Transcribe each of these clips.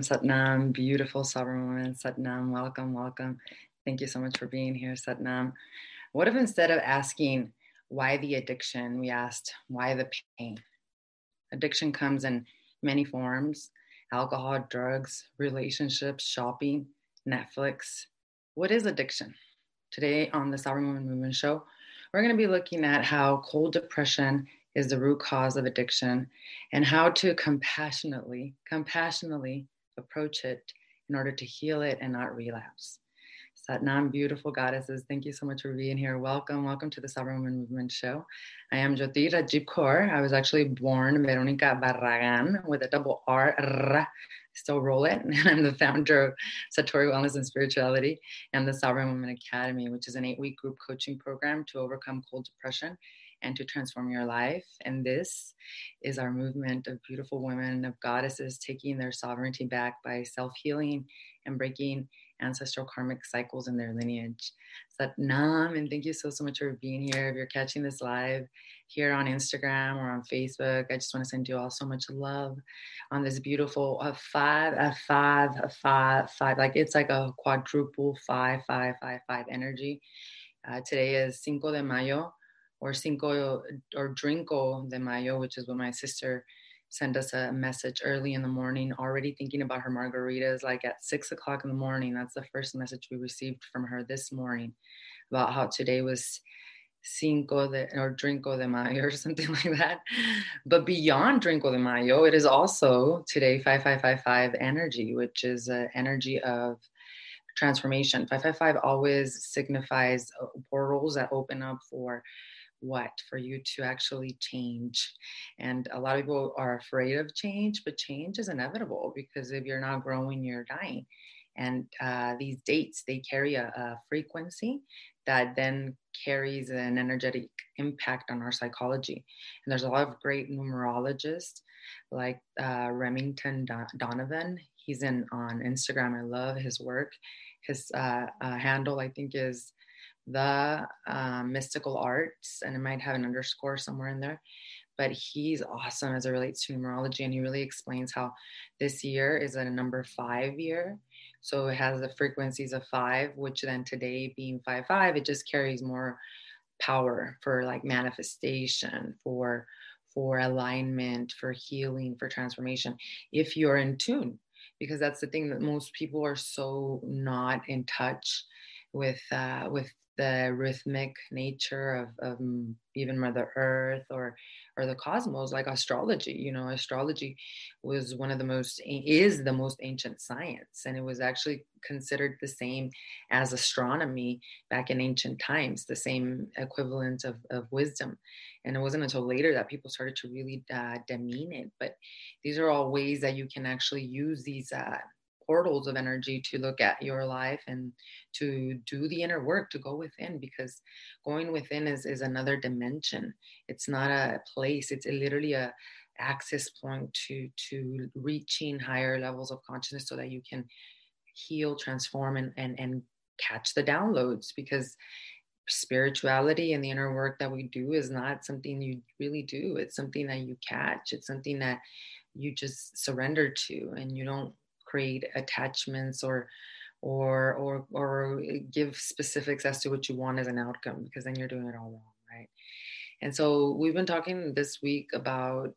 Satnam, Satnam, beautiful sovereign woman. Satnam, welcome, welcome. Thank you so much for being here, Satnam. What if instead of asking why the addiction, we asked why the pain? Addiction comes in many forms alcohol, drugs, relationships, shopping, Netflix. What is addiction? Today on the Sovereign Woman Movement Show, we're going to be looking at how cold depression is the root cause of addiction and how to compassionately, compassionately approach it in order to heal it and not relapse. Satnam, beautiful goddesses, thank you so much for being here. Welcome, welcome to the Sovereign Women Movement Show. I am Jyoti Rajiv Kaur. I was actually born Veronica Barragan with a double R, still roll it. And I'm the founder of Satori Wellness and Spirituality and the Sovereign Women Academy, which is an eight week group coaching program to overcome cold depression and to transform your life. And this is our movement of beautiful women, of goddesses taking their sovereignty back by self healing and breaking ancestral karmic cycles in their lineage. Satnam, and thank you so, so much for being here. If you're catching this live here on Instagram or on Facebook, I just want to send you all so much love on this beautiful a five, a five, a five, five. Like it's like a quadruple five, five, five, five energy. Uh, today is Cinco de Mayo, or Cinco or Drinko de Mayo, which is what my sister sent us a message early in the morning, already thinking about her margaritas, like at six o'clock in the morning. That's the first message we received from her this morning about how today was Cinco de or Drinko de Mayo or something like that. But beyond Drinko de Mayo, it is also today 5555 energy, which is an energy of transformation. 555 always signifies uh, portals that open up for what for you to actually change. And a lot of people are afraid of change but change is inevitable because if you're not growing you're dying. And uh, these dates they carry a, a, frequency that then carries an energetic impact on our psychology. And there's a lot of great numerologists like uh, remington donovan. He's in on instagram. I love his work. His uh, uh handle i think is the um, mystical arts, and it might have an underscore somewhere in there. But he's awesome as it relates to numerology, and he really explains how this year is a number five year. So it has the frequencies of five, which then today being five five, it just carries more power for like manifestation, for for alignment, for healing, for transformation. If you're in tune, because that's the thing that most people are so not in touch with uh, with the rhythmic nature of, of even Mother Earth or or the cosmos, like astrology. You know, astrology was one of the most is the most ancient science, and it was actually considered the same as astronomy back in ancient times, the same equivalent of, of wisdom. And it wasn't until later that people started to really uh, demean it. But these are all ways that you can actually use these. Uh, portals of energy to look at your life and to do the inner work to go within because going within is, is another dimension. It's not a place it's literally a access point to to reaching higher levels of consciousness so that you can heal transform and and, and catch the downloads because spirituality and the inner work that we do is not something you really do. It's something that you catch. It's something that you just surrender to and you don't create attachments or or or or give specifics as to what you want as an outcome because then you're doing it all wrong right? And so we've been talking this week about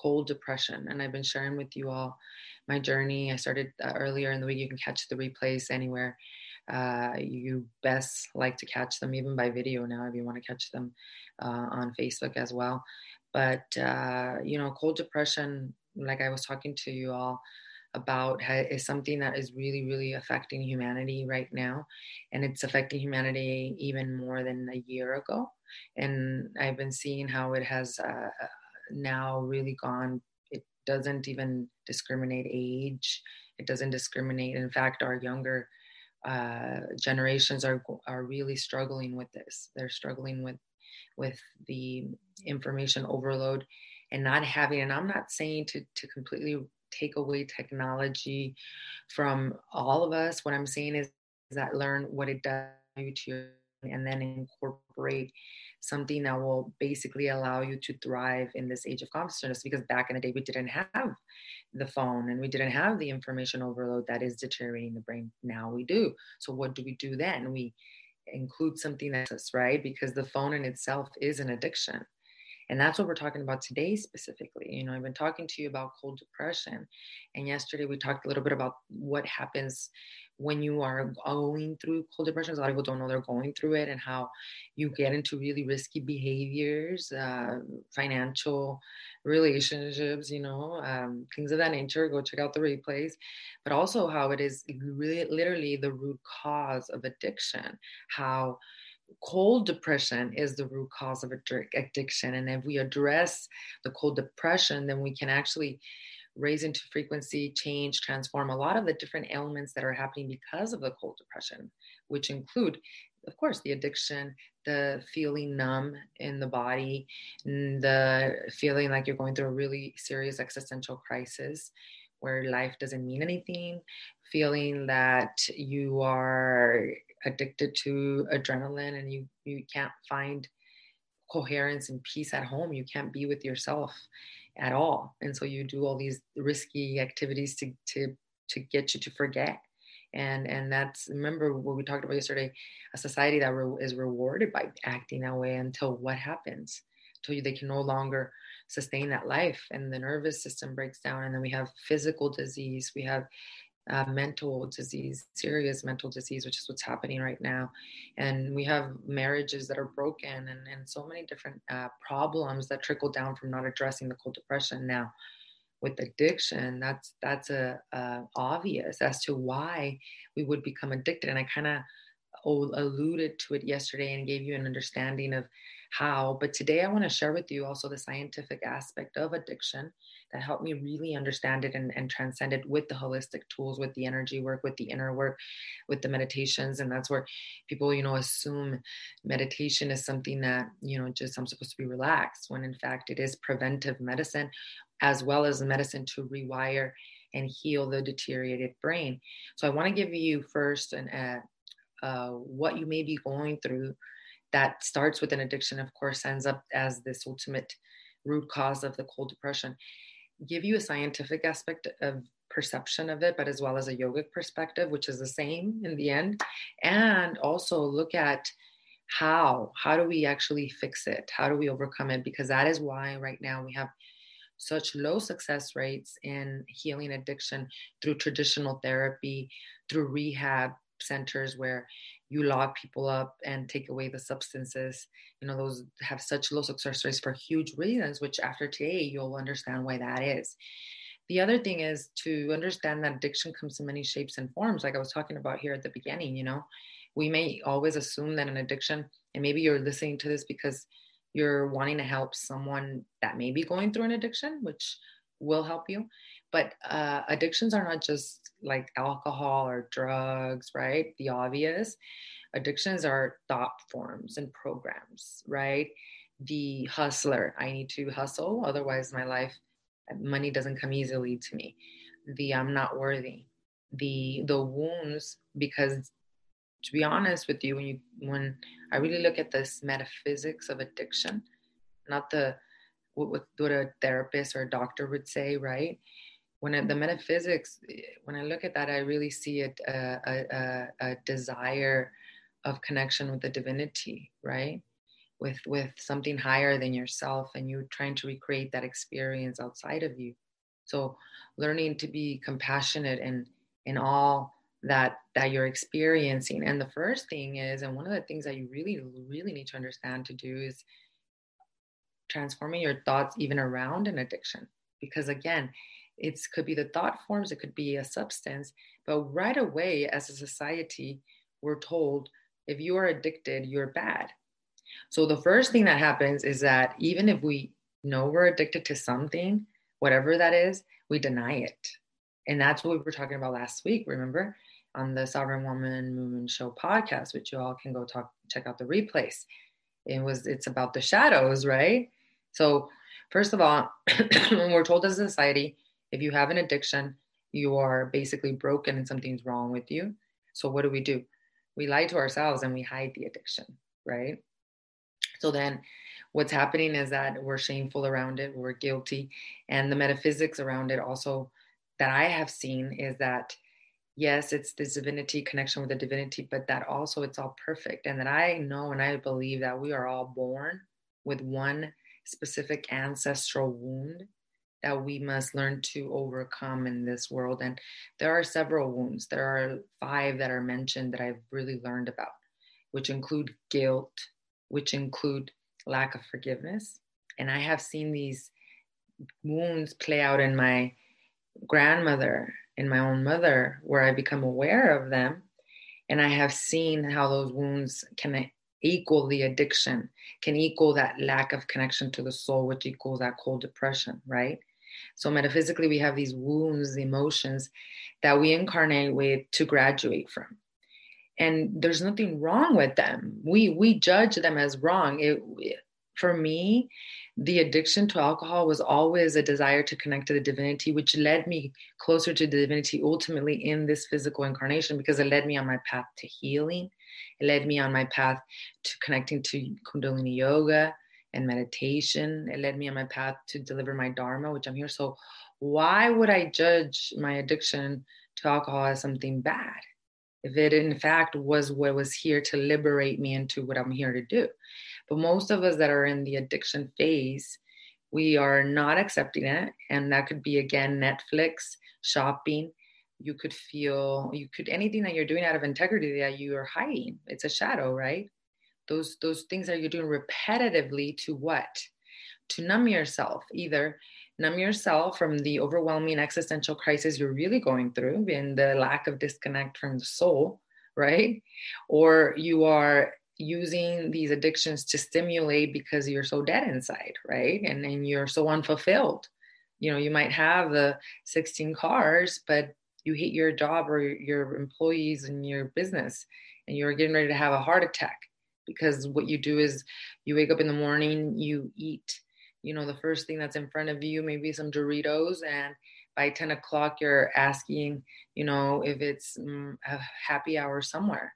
cold depression and i've been sharing with you all my journey. I started uh, earlier in the week. You can catch the replays anywhere uh, you best like to catch them even by video now if you want to catch them uh, on facebook as well. But uh, you know cold depression like i was talking to you all about is something that is really, really affecting humanity right now. And it's affecting humanity even more than a year ago. And I've been seeing how it has uh, now really gone, it doesn't even discriminate age, it doesn't discriminate. In fact, our younger uh, generations are, are really struggling with this. They're struggling with, with the information overload and not having, and I'm not saying to, to completely take away technology from all of us. What I'm saying is, is that learn what it does to you and then incorporate something that will basically allow you to thrive in this age of consciousness because back in the day we didn't have the phone and we didn't have the information overload that is deteriorating the brain. Now we do. So what do we do then? We include something that's right? Because the phone in itself is an addiction and that's what we're talking about today specifically. You know, I've been talking to you about cold depression. And yesterday we talked a little bit about what happens when you are going through cold depression. A lot of people don't know they're going through it and how you get into really risky behaviors, uh, financial relationships, you know, um, things of that nature. Go check out the replays. But also how it is really literally the root cause of addiction, how cold depression is the root cause of addiction. And if we address the cold depression, then we can actually raise into frequency, change, transform a lot of the different ailments that are happening because of the cold depression, which include, of course, the addiction, the feeling numb in the body, the feeling like you're going through a really serious existential crisis where life doesn't mean anything, feeling that you are addicted to adrenaline and you you can't find coherence and peace at home. You can't be with yourself at all. And so you do all these risky activities to to to get you to forget. And and that's remember what we talked about yesterday a society that re- is rewarded by acting that way until what happens? Until you they can no longer sustain that life and the nervous system breaks down and then we have physical disease we have uh, mental disease, serious mental disease, which is what's happening right now. And we have marriages that are broken and, and so many different uh, problems that trickle down from not addressing the cold depression. Now, with addiction, that's that's a, a obvious as to why we would become addicted. And I kind of alluded to it yesterday and gave you an understanding of how. But today I want to share with you also the scientific aspect of addiction that helped me really understand it and, and transcend it with the holistic tools, with the energy work, with the inner work, with the meditations. And that's where people, you know, assume meditation is something that, you know, just I'm supposed to be relaxed, when in fact it is preventive medicine as well as medicine to rewire and heal the deteriorated brain. So I want to give you first an uh, uh, what you may be going through that starts with an addiction, of course, ends up as this ultimate root cause of the cold depression. Give you a scientific aspect of perception of it, but as well as a yogic perspective, which is the same in the end. And also look at how how do we actually fix it how do we overcome it because that is why right now we have such low success rates in healing addiction through traditional therapy through rehab centers where you lock people up and take away the substances. You know those have such low success rates for huge reasons which after today you'll understand why that is. The other thing is to understand that addiction comes in many shapes and forms like i was talking about here at the beginning you know. We may always assume that an addiction and maybe you're listening to this because you're wanting to help someone that may be going through an addiction which will help you but uh, addictions are not just like alcohol or drugs, right? The obvious. Addictions are thought forms and programs, right? The hustler, I need to hustle, otherwise, my life, money doesn't come easily to me. The I'm not worthy. The the wounds, because to be honest with you, when you when I really look at this metaphysics of addiction, not the what, what a therapist or a doctor would say, right? When I, the metaphysics, when I look at that, I really see it uh, a, a, a, desire of connection with the divinity, right? With with something higher than yourself, and you're trying to recreate that experience outside of you. So, learning to be compassionate in in all that that you're experiencing. And the first thing is, and one of the things that you really really need to understand to do is transforming your thoughts even around an addiction, because again it could be the thought forms, it could be a substance. But right away, as a society, we're told if you are addicted, you're bad. So the first thing that happens is that even if we know we're addicted to something, whatever that is, we deny it. And that's what we were talking about last week, remember? On the Sovereign Woman Movement Show podcast, which you all can go talk check out the replays. It was it's about the shadows, right? So first of all, when we're told as a society, if you have an addiction, you are basically broken and something's wrong with you. So what do we do? We lie to ourselves and we hide the addiction, right? So then what's happening is that we're shameful around it, we're guilty. And the metaphysics around it also that I have seen is that yes, it's this divinity connection with the divinity, but that also it's all perfect. And that I know and I believe that we are all born with one specific ancestral wound that we must learn to overcome in this world. And there are several wounds. There are five that are mentioned that I've really learned about, which include guilt, which include lack of forgiveness. And I have seen these wounds play out in my grandmother, in my own mother, where I become aware of them. And I have seen how those wounds can equal the addiction, can equal that lack of connection to the soul, which equals that cold depression, right? So metaphysically, we have these wounds, emotions that we incarnate with to graduate from. And there's nothing wrong with them. We we judge them as wrong. It, for me, the addiction to alcohol was always a desire to connect to the divinity, which led me closer to the divinity ultimately in this physical incarnation because it led me on my path to healing. It led me on my path to connecting to Kundalini yoga and meditation. It led me on my path to deliver my Dharma, which I'm here. So, why would I judge my addiction to alcohol as something bad? If it in fact was what was here to liberate me into what I'm here to do. But most of us that are in the addiction phase, we are not accepting it. And that could be again Netflix, shopping. You could feel, you could, anything that you're doing out of integrity that you are hiding. It's a shadow, right? Those those things that you're doing repetitively to what? To numb yourself either numb yourself from the overwhelming existential crisis you're really going through and the lack of disconnect from the soul right? Or you are using these addictions to stimulate because you're so dead inside right? And then you're so unfulfilled. You know you might have the 16 cars but you hate your job or your employees and your business and you're getting ready to have a heart attack because what you do is you wake up in the morning, you eat, you know, the first thing that's in front of you, maybe some Doritos, and by 10 o'clock, you're asking, you know, if it's mm, a happy hour somewhere,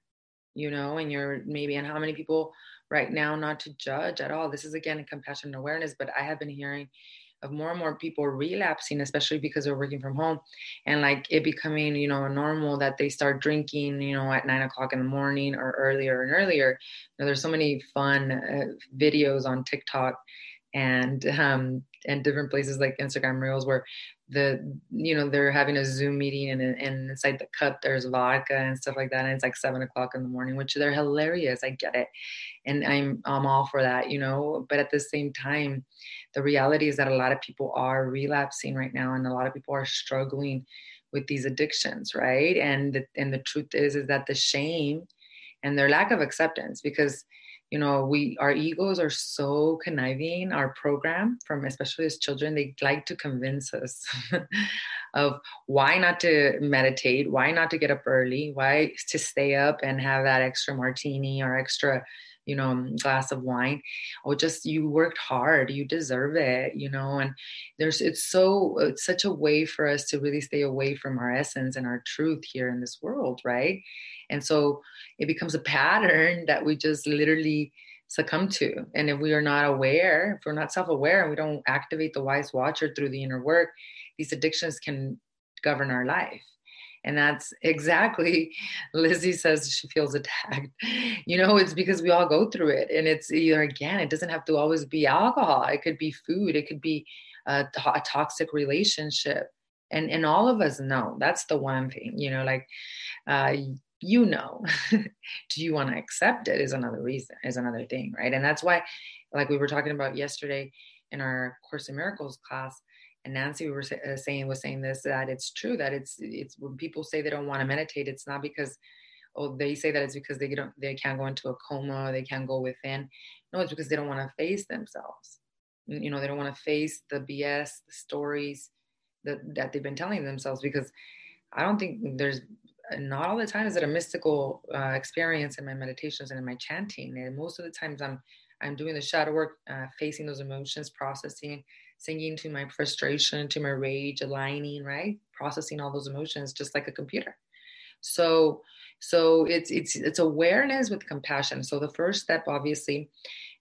you know, and you're maybe, and how many people right now, not to judge at all. This is again compassion and awareness, but I have been hearing of more and more people relapsing, especially because they're working from home and like it becoming, you know, normal that they start drinking, you know, at nine o'clock in the morning or earlier and earlier. You know, there's so many fun uh, videos on TikTok and um, and different places like Instagram Reels where the you know they're having a Zoom meeting and, and inside the cup there's vodka and stuff like that and it's like seven o'clock in the morning, which they're hilarious. I get it, and I'm I'm all for that, you know. But at the same time, the reality is that a lot of people are relapsing right now, and a lot of people are struggling with these addictions, right? And the, and the truth is is that the shame and their lack of acceptance because you know we our egos are so conniving our program from especially as children they like to convince us of why not to meditate why not to get up early why to stay up and have that extra martini or extra you know um, glass of wine or just you worked hard you deserve it you know and there's it's so it's such a way for us to really stay away from our essence and our truth here in this world right and so it becomes a pattern that we just literally succumb to. And if we are not aware, if we're not self aware and we don't activate the wise watcher through the inner work, these addictions can govern our life. And that's exactly, Lizzie says she feels attacked. You know, it's because we all go through it. And it's either, again, it doesn't have to always be alcohol, it could be food, it could be a, a toxic relationship. And, and all of us know that's the one thing, you know, like uh, you know do you want to accept it is another reason is another thing right and that's why like we were talking about yesterday in our course in miracles class and nancy we were uh, saying was saying this that it's true that it's it's when people say they don't want to meditate it's not because oh they say that it's because they don't they can't go into a coma they can't go within no it's because they don't want to face themselves you know they don't want to face the bs the stories that, that they've been telling themselves because i don't think there's not all the time is it a mystical uh, experience in my meditations and in my chanting. And most of the times I'm I'm doing the shadow work, uh, facing those emotions, processing, singing to my frustration, to my rage, aligning, right, processing all those emotions, just like a computer. So so it's it's it's awareness with compassion. So the first step obviously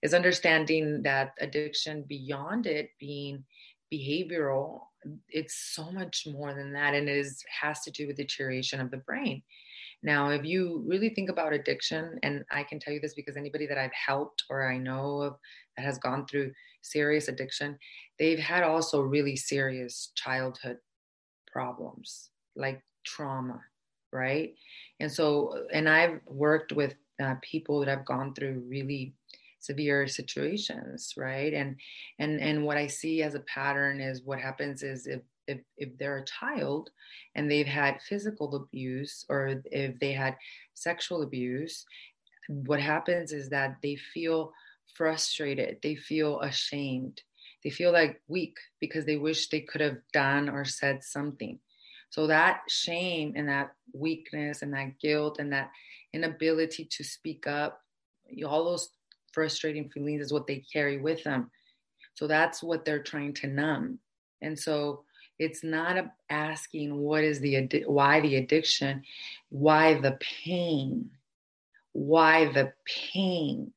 is understanding that addiction beyond it being behavioral it's so much more than that and it is has to do with deterioration of the brain now if you really think about addiction and i can tell you this because anybody that i've helped or i know of that has gone through serious addiction they've had also really serious childhood problems like trauma right? And so and i've worked with uh, people that have gone through really severe situations right? And and and what i see as a pattern is what happens is if if, if they're a child and they've had physical abuse or if they had sexual abuse what happens is that they feel frustrated they feel ashamed they feel like weak because they wish they could have done or said something so that shame and that weakness and that guilt and that inability to speak up all those frustrating feelings is what they carry with them. So that's what they're trying to numb. And so it's not asking what is the why the addiction, why the pain, why the pain,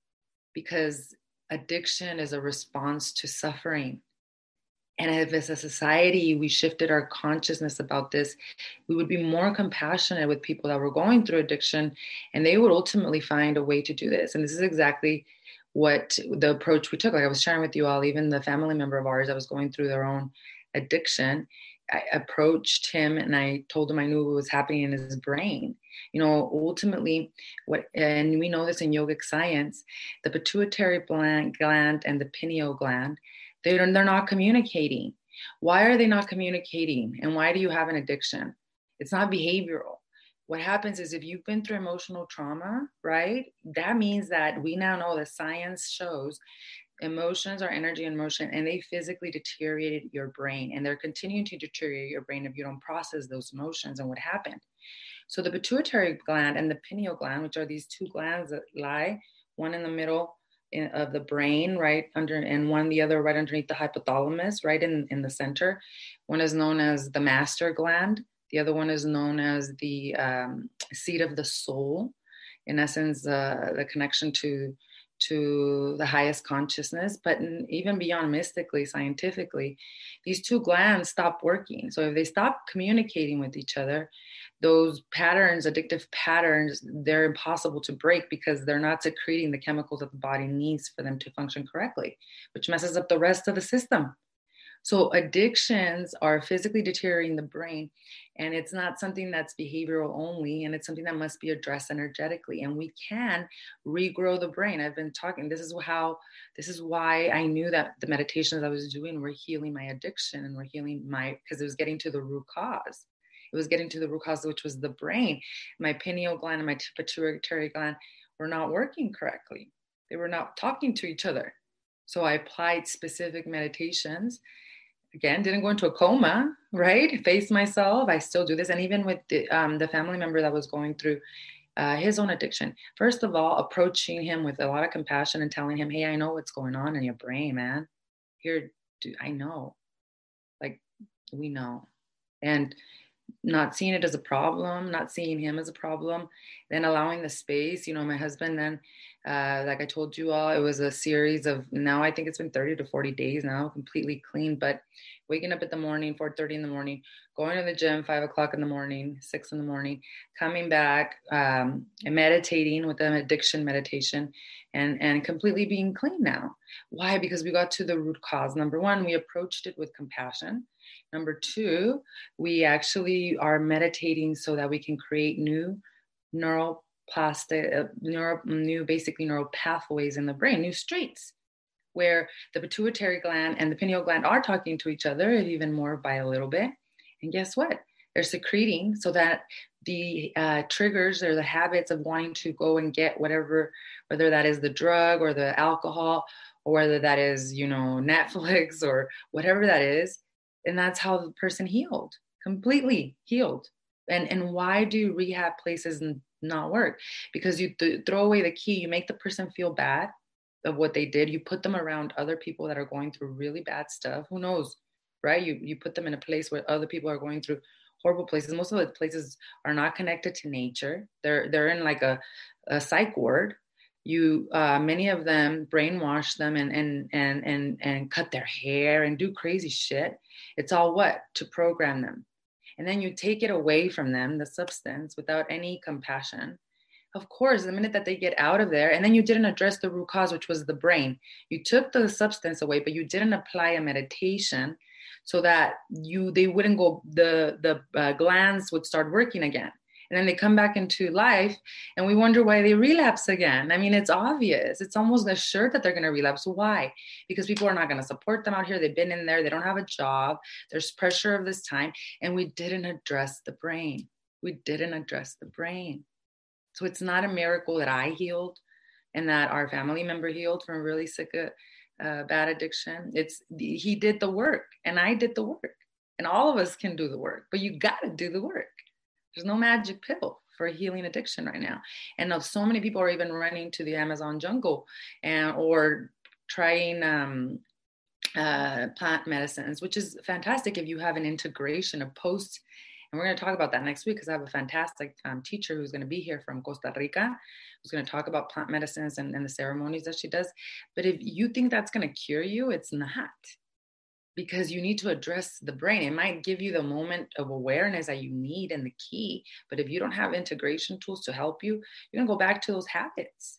because addiction is a response to suffering. And if as a society we shifted our consciousness about this, we would be more compassionate with people that were going through addiction and they would ultimately find a way to do this. And this is exactly what the approach we took. Like I was sharing with you all, even the family member of ours that was going through their own addiction, I approached him and I told him I knew what was happening in his brain. You know, ultimately, what and we know this in yogic science, the pituitary gland, and the pineal gland, they're they're not communicating. Why are they not communicating? And why do you have an addiction? It's not behavioral what happens is if you've been through emotional trauma, right? That means that we now know that science shows emotions are energy and motion and they physically deteriorated your brain and they're continuing to deteriorate your brain if you don't process those emotions and what happened. So the pituitary gland and the pineal gland, which are these two glands that lie, one in the middle in, of the brain, right under, and one the other right underneath the hypothalamus, right in, in the center. One is known as the master gland the other one is known as the um, seat of the soul. In essence, uh, the connection to to the highest consciousness. But even beyond mystically, scientifically, these two glands stop working. So if they stop communicating with each other, those patterns, addictive patterns, they're impossible to break because they're not secreting the chemicals that the body needs for them to function correctly, which messes up the rest of the system. So addictions are physically deteriorating the brain, and it's not something that's behavioral only, and it's something that must be addressed energetically. And we can regrow the brain. I've been talking. This is how. This is why I knew that the meditations I was doing were healing my addiction and were healing my because it was getting to the root cause. It was getting to the root cause, which was the brain. My pineal gland and my pituitary gland were not working correctly. They were not talking to each other. So I applied specific meditations again didn't go into a coma right? Faced myself. I still do this. And even with the, um, the family member that was going through uh, his own addiction. First of all approaching him with a lot of compassion and telling him hey i know what's going on in your brain man. Here do i know. Like we know. And not seeing it as a problem not seeing him as a problem then allowing the space you know my husband then uh, like I told you all, it was a series of now I think it's been 30 to 40 days now, completely clean. But waking up at the morning, 4:30 in the morning, going to the gym, five o'clock in the morning, six in the morning, coming back, um, and meditating with an addiction meditation, and and completely being clean now. Why? Because we got to the root cause. Number one, we approached it with compassion. Number two, we actually are meditating so that we can create new neural plastic, uh, new basically neural pathways in the brain, new streets, where the pituitary gland and the pineal gland are talking to each other even more by a little bit. And guess what? They're secreting so that the uh, triggers or the habits of wanting to go and get whatever, whether that is the drug or the alcohol, or whether that is, you know, Netflix or whatever that is. And that's how the person healed, completely healed. And, and why do rehab places not work because you th- throw away the key you make the person feel bad of what they did you put them around other people that are going through really bad stuff who knows right you you put them in a place where other people are going through horrible places. Most of the places are not connected to nature. They're they're in like a, a psych ward. You uh, many of them brainwash them and and and and and cut their hair and do crazy shit. It's all what to program them, and then you take it away from them, the substance, without any compassion of course, the minute that they get out of there, and then you didn't address the root cause, which was the brain. You took the substance away, but you didn't apply a meditation so that you they wouldn't go the the uh, glands would start working again and then they come back into life and we wonder why they relapse again. I mean it's obvious. It's almost assured that they're going to relapse. Why? Because people are not going to support them out here. They've been in there. They don't have a job. There's pressure of this time. And we didn't address the brain. We didn't address the brain. So it's not a miracle that I healed and that our family member healed from a really sick uh, uh, bad addiction. It's he did the work and I did the work. And all of us can do the work, but you got to do the work. There's no magic pill for healing addiction right now. And so many people are even running to the Amazon jungle and or trying um, uh, plant medicines, which is fantastic if you have an integration of post and we're going to talk about that next week because I have a fantastic um, teacher who's going to be here from Costa Rica who's going to talk about plant medicines and, and the ceremonies that she does. But if you think that's going to cure you, it's not because you need to address the brain. It might give you the moment of awareness that you need and the key. But if you don't have integration tools to help you, you're to go back to those habits.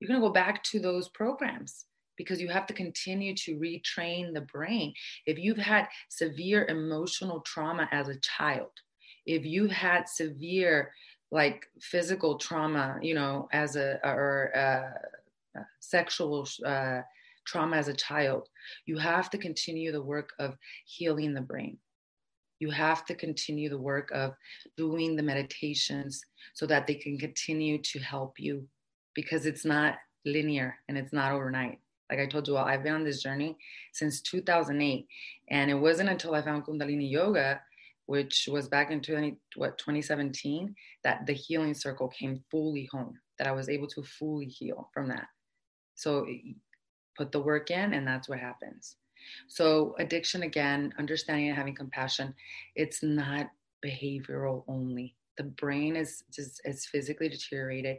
You're to go back to those programs because you have to continue to retrain the brain. If you've had severe emotional trauma as a child, if you had severe like physical trauma, you know, as a or uh, sexual uh, trauma as a child, you have to continue the work of healing the brain. You have to continue the work of doing the meditations so that they can continue to help you because it's not linear and it's not overnight. Like I told you all, I've been on this journey since 2008. And it wasn't until I found Kundalini Yoga, which was back in 20, what, 2017, that the healing circle came fully home, that I was able to fully heal from that. So put the work in, and that's what happens. So, addiction again, understanding and having compassion, it's not behavioral only. The brain is just is physically deteriorated.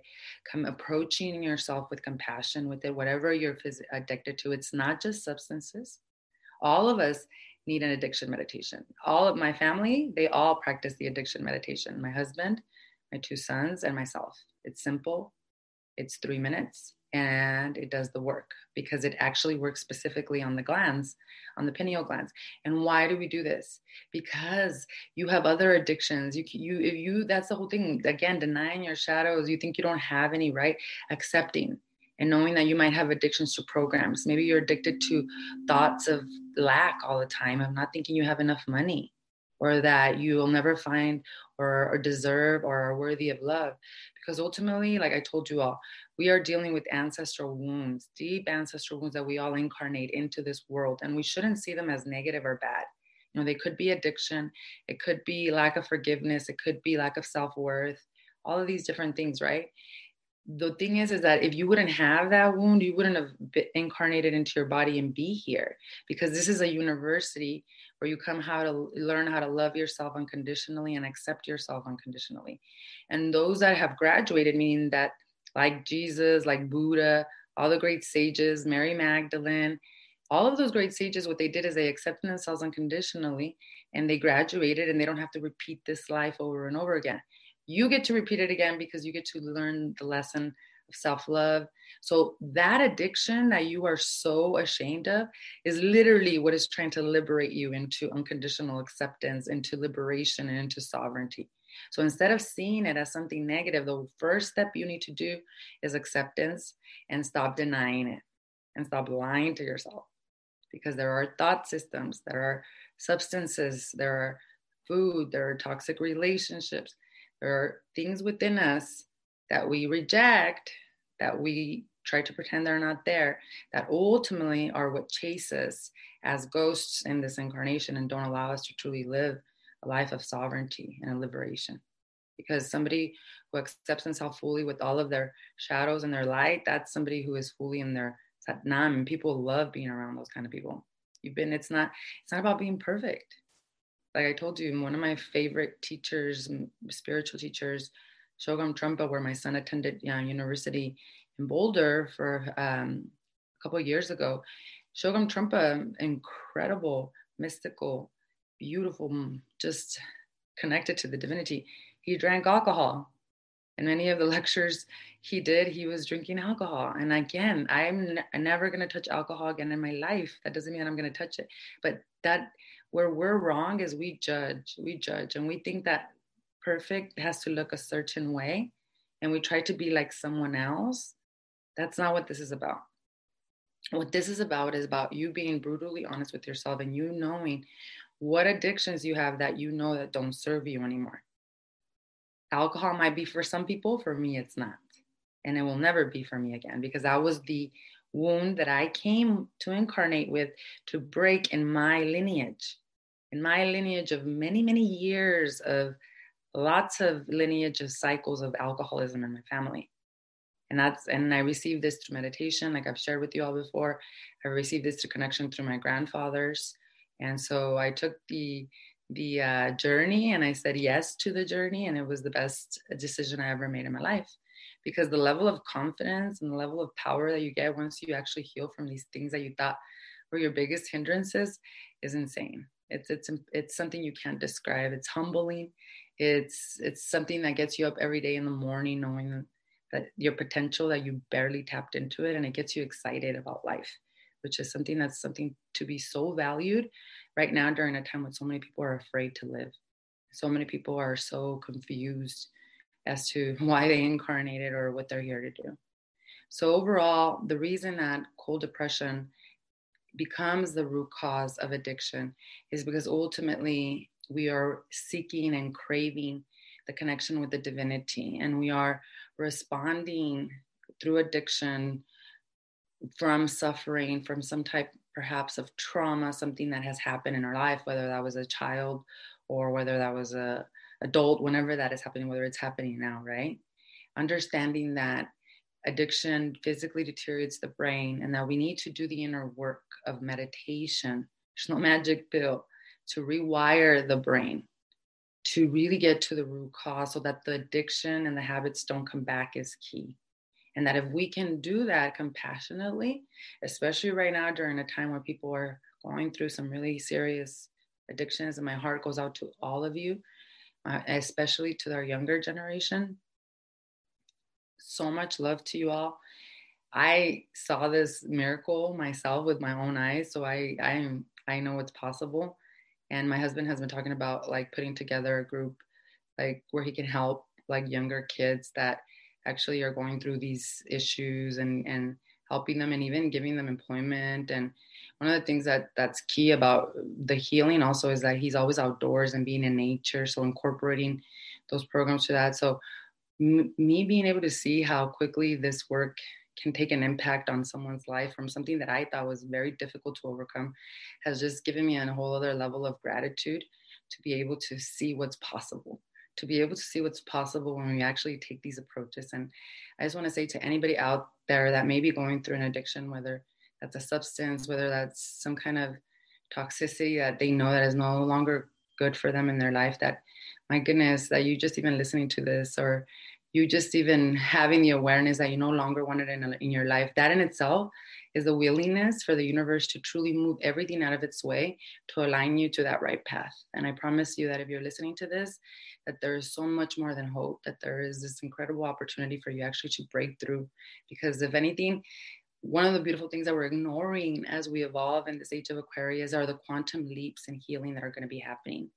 Come approaching yourself with compassion with it whatever you're phys- addicted to it's not just substances. All of us need an addiction meditation. All of my family they all practice the addiction meditation. My husband my two sons and myself. It's simple. It's three minutes and it does the work because it actually works specifically on the glands, on the pineal glands. And why do we do this? Because you have other addictions. You, you, if you, that's the whole thing. Again, denying your shadows. You think you don't have any, right? Accepting and knowing that you might have addictions to programs. Maybe you're addicted to thoughts of lack all the time, of not thinking you have enough money or that you will never find or, or, deserve or are worthy of love. Because ultimately, like I told you all, we are dealing with ancestral wounds, deep ancestral wounds that we all incarnate into this world. And we shouldn't see them as negative or bad. You know, they could be addiction, it could be lack of forgiveness, it could be lack of self worth, all of these different things, right? The thing is is that if you wouldn't have that wound you wouldn't have incarnated into your body and be here. Because this is a university where you come how to learn how to love yourself unconditionally and accept yourself unconditionally. And those that have graduated meaning that like jesus like buddha all the great sages mary magdalene all of those great sages what they did is they accepted themselves unconditionally and they graduated and they don't have to repeat this life over and over again you get to repeat it again because you get to learn the lesson of self love. So, that addiction that you are so ashamed of is literally what is trying to liberate you into unconditional acceptance, into liberation, and into sovereignty. So, instead of seeing it as something negative, the first step you need to do is acceptance and stop denying it and stop lying to yourself because there are thought systems, there are substances, there are food, there are toxic relationships there are things within us that we reject, that we try to pretend they're not there, that ultimately are what chase us as ghosts in this incarnation and don't allow us to truly live a life of sovereignty and liberation. Because somebody who accepts themselves fully with all of their shadows and their light, that's somebody who is fully in their satnam. And people love being around those kind of people. You've been, it's not, it's not about being perfect. Like I told you, one of my favorite teachers, spiritual teachers, Chögyam Trungpa, where my son attended know, university in Boulder for um, a couple years ago. Chögyam Trungpa, incredible, mystical, beautiful, just connected to the divinity. He drank alcohol. And many of the lectures he did, he was drinking alcohol. And again, I'm n- never going to touch alcohol again in my life. That doesn't mean I'm going to touch it. But that, where we're wrong is we judge, we judge, and we think that perfect has to look a certain way. And we try to be like someone else. That's not what this is about. What this is about is about you being brutally honest with yourself and you knowing what addictions you have that you know that don't serve you anymore. Alcohol might be for some people, for me, it's not. And it will never be for me again because that was the wound that I came to incarnate with to break in my lineage, in my lineage of many, many years of lots of lineage of cycles of alcoholism in my family. And that's and I received this through meditation, like I've shared with you all before. I received this through connection through my grandfathers. And so I took the the uh, journey and I said yes to the journey, and it was the best decision I ever made in my life because the level of confidence and the level of power that you get once you actually heal from these things that you thought were your biggest hindrances is insane. It's it's it's something you can't describe. It's humbling. It's it's something that gets you up every day in the morning knowing that your potential that you barely tapped into it and it gets you excited about life which is something that's something to be so valued right now during a time when so many people are afraid to live. So many people are so confused as to why they incarnated or what they're here to do. So, overall, the reason that cold depression becomes the root cause of addiction is because ultimately we are seeking and craving the connection with the divinity and we are responding through addiction from suffering from some type perhaps of trauma something that has happened in our life whether that was a child or whether that was a adult whenever that is happening whether it's happening now right? Understanding that addiction physically deteriorates the brain and that we need to do the inner work of meditation. There's no magic pill to rewire the brain to really get to the root cause so that the addiction and the habits don't come back is key. And that if we can do that compassionately, especially right now during a time where people are going through some really serious addictions, and my heart goes out to all of you, uh, especially to our younger generation. So much love to you all. I saw this miracle myself with my own eyes, so I I I know it's possible. And my husband has been talking about like putting together a group like where he can help like younger kids that actually are going through these issues and and helping them and even giving them employment. And one of the things that that's key about the healing also is that he's always outdoors and being in nature so incorporating those programs to that. So m- me being able to see how quickly this work can take an impact on someone's life from something that i thought was very difficult to overcome has just given me a whole other level of gratitude to be able to see what's possible to be able to see what's possible when we actually take these approaches. And I just want to say to anybody out there that may be going through an addiction, whether that's a substance, whether that's some kind of toxicity that they know that is no longer good for them in their life, that my goodness, that you just even listening to this or you just even having the awareness that you no longer want it in, in your life, that in itself is the willingness for the universe to truly move everything out of its way to align you to that right path. And I promise you that if you're listening to this, that there is so much more than hope, that there is this incredible opportunity for you actually to break through. Because if anything, one of the beautiful things that we're ignoring as we evolve in this age of Aquarius are the quantum leaps in healing that are going to be happening.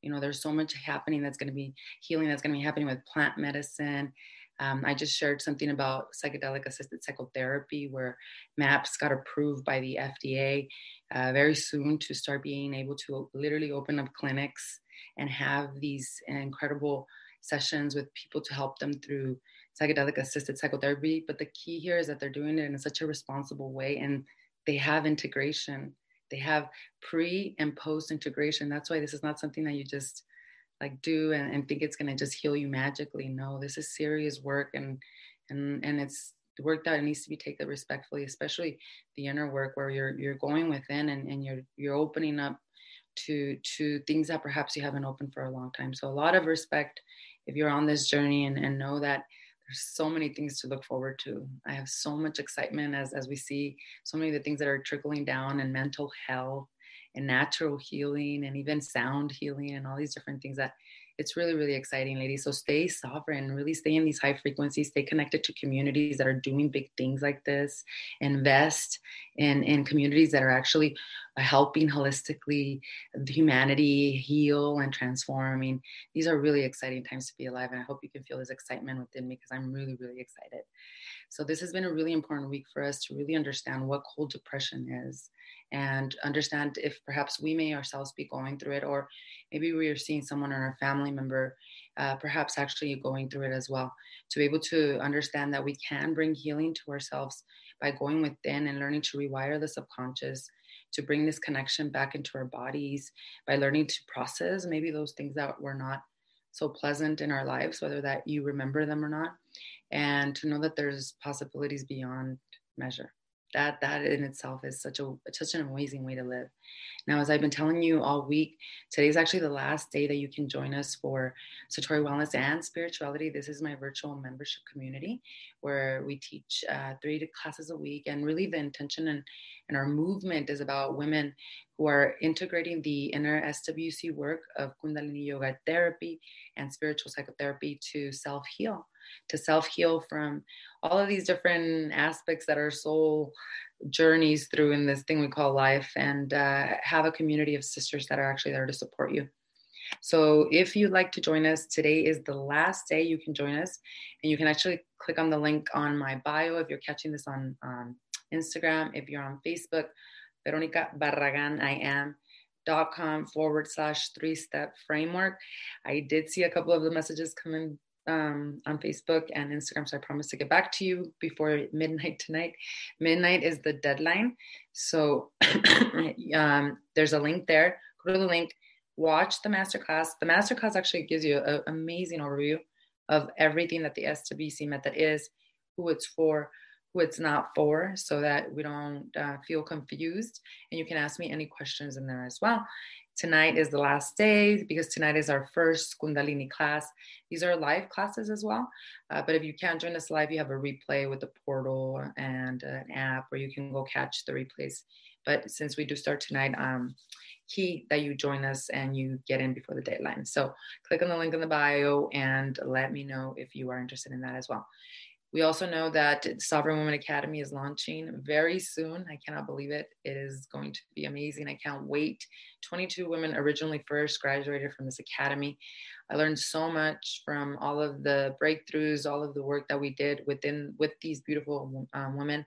You know, there's so much happening that's going to be healing that's going to be happening with plant medicine, um, I just shared something about psychedelic assisted psychotherapy where MAPS got approved by the FDA uh, very soon to start being able to literally open up clinics and have these incredible sessions with people to help them through psychedelic assisted psychotherapy. But the key here is that they're doing it in such a responsible way and they have integration. They have pre and post integration. That's why this is not something that you just like do and, and think it's going to just heal you magically no this is serious work and and and it's work that needs to be taken respectfully especially the inner work where you're you're going within and, and you're you're opening up to to things that perhaps you haven't opened for a long time. So a lot of respect if you're on this journey and, and know that there's so many things to look forward to. I have so much excitement as as we see so many of the things that are trickling down and mental health and natural healing and even sound healing and all these different things that it's really really exciting ladies so stay sovereign really stay in these high frequencies stay connected to communities that are doing big things like this invest in in communities that are actually uh, helping holistically humanity heal and transform i mean these are really exciting times to be alive and i hope you can feel this excitement within me because i'm really really excited. So this has been a really important week for us to really understand what cold depression is and understand if perhaps we may ourselves be going through it, or maybe we are seeing someone in our family member uh, perhaps actually going through it as well. To be able to understand that we can bring healing to ourselves by going within and learning to rewire the subconscious, to bring this connection back into our bodies, by learning to process maybe those things that were not so pleasant in our lives, whether that you remember them or not, and to know that there's possibilities beyond measure that that in itself is such a such an amazing way to live. Now as i've been telling you all week today is actually the last day that you can join us for satori wellness and spirituality. This is my virtual membership community where we teach uh, three classes a week. And really the intention and, and our movement is about women who are integrating the inner swc work of kundalini yoga therapy and spiritual psychotherapy to self-heal to self heal from all of these different aspects that our soul journeys through in this thing we call life and uh, have a community of sisters that are actually there to support you. So if you'd like to join us, today is the last day you can join us. And you can actually click on the link on my bio if you're catching this on um, Instagram. If you're on Facebook, Veronica Barragan, I am dot com forward slash three step framework. I did see a couple of the messages come in um, on Facebook and Instagram. So I promise to get back to you before midnight tonight. Midnight is the deadline. So um, there's a link there. Go to the link, watch the masterclass. The masterclass actually gives you an amazing overview of everything that the SWC method is, who it's for, who it's not for, so that we don't uh, feel confused. And you can ask me any questions in there as well. Tonight is the last day because tonight is our first Kundalini class. These are live classes as well. Uh, but if you can't join us live, you have a replay with the portal and an app where you can go catch the replays. But since we do start tonight, um, key that you join us and you get in before the deadline. So click on the link in the bio and let me know if you are interested in that as well. We also know that Sovereign Women Academy is launching very soon. I cannot believe it. It is going to be amazing. I can't wait. 22 women originally first graduated from this academy. I learned so much from all of the breakthroughs, all of the work that we did within with these beautiful um, women.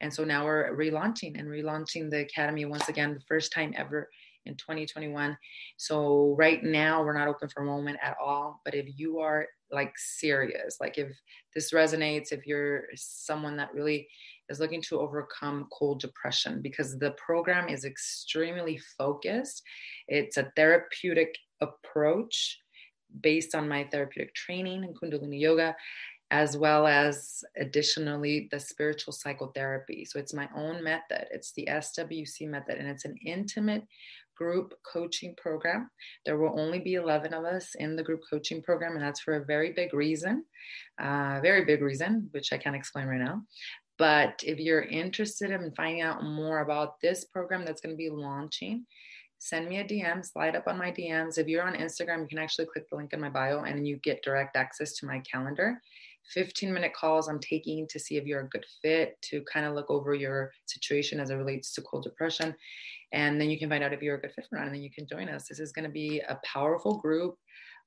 And so now we're relaunching and relaunching the academy once again, the first time ever in 2021. So right now we're not open for enrollment at all. But if you are like serious, like if this resonates, if you're someone that really is looking to overcome cold depression, because the program is extremely focused, it's a therapeutic approach based on my therapeutic training in Kundalini Yoga as well as additionally the spiritual psychotherapy. So it's my own method. It's the SWC method, and it's an intimate group coaching program. There will only be 11 of us in the group coaching program, and that's for a very big reason, uh, very big reason, which I can't explain right now. But if you're interested in finding out more about this program that's going to be launching, send me a DM, slide up on my DMs. If you're on Instagram, you can actually click the link in my bio and you get direct access to my calendar. 15 minute calls I'm taking to see if you're a good fit, to kind of look over your situation as it relates to cold depression. And then you can find out if you're a good fit for not, and then you can join us. This is going to be a powerful group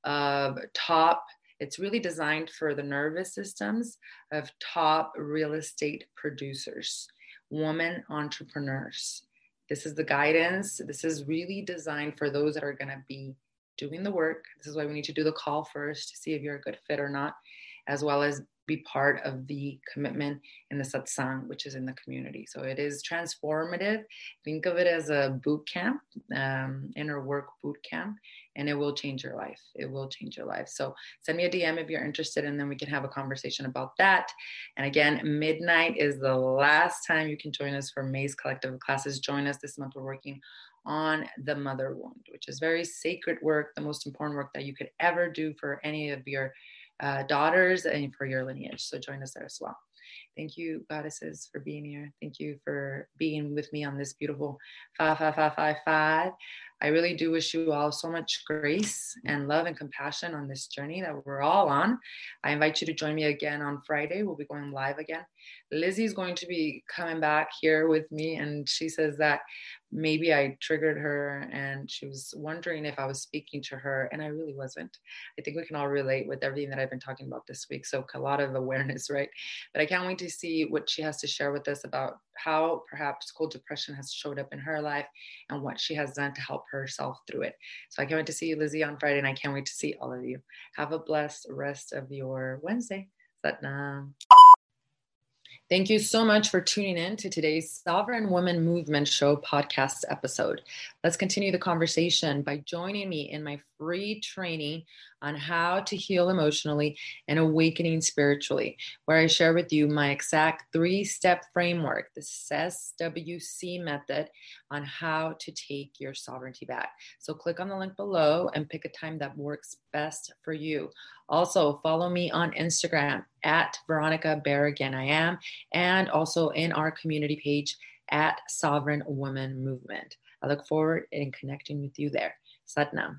of top, it's really designed for the nervous systems of top real estate producers, woman entrepreneurs. This is the guidance. This is really designed for those that are going to be doing the work. This is why we need to do the call first to see if you're a good fit or not as well as be part of the commitment in the satsang, which is in the community. So it is transformative. Think of it as a boot camp, um, inner work boot camp, and it will change your life. It will change your life. So send me a DM if you're interested, and then we can have a conversation about that. And again, midnight is the last time you can join us for Maze Collective classes. Join us this month. We're working on the mother wound, which is very sacred work, the most important work that you could ever do for any of your uh, daughters and for your lineage. So join us there as well. Thank you, goddesses, for being here. Thank you for being with me on this beautiful five, five, five, five, five. I really do wish you all so much grace and love and compassion on this journey that we're all on. I invite you to join me again on Friday. We'll be going live again. Lizzie's going to be coming back here with me, and she says that maybe I triggered her and she was wondering if I was speaking to her, and I really wasn't. I think we can all relate with everything that I've been talking about this week. So, a lot of awareness, right? But I can't wait to see what she has to share with us about how perhaps cold depression has showed up in her life and what she has done to help herself through it. So, I can't wait to see you, Lizzie, on Friday, and I can't wait to see all of you. Have a blessed rest of your Wednesday. Satnam. Thank you so much for tuning in to today's Sovereign Woman Movement Show podcast episode. Let's continue the conversation by joining me in my free training on how to heal emotionally and awakening spiritually, where I share with you my exact three step framework, the SWC method, on how to take your sovereignty back. So click on the link below and pick a time that works best for you. Also, follow me on Instagram at Veronica Barragan, I am, and also in our community page at Sovereign Woman Movement. I look forward in connecting with you there. Satnam.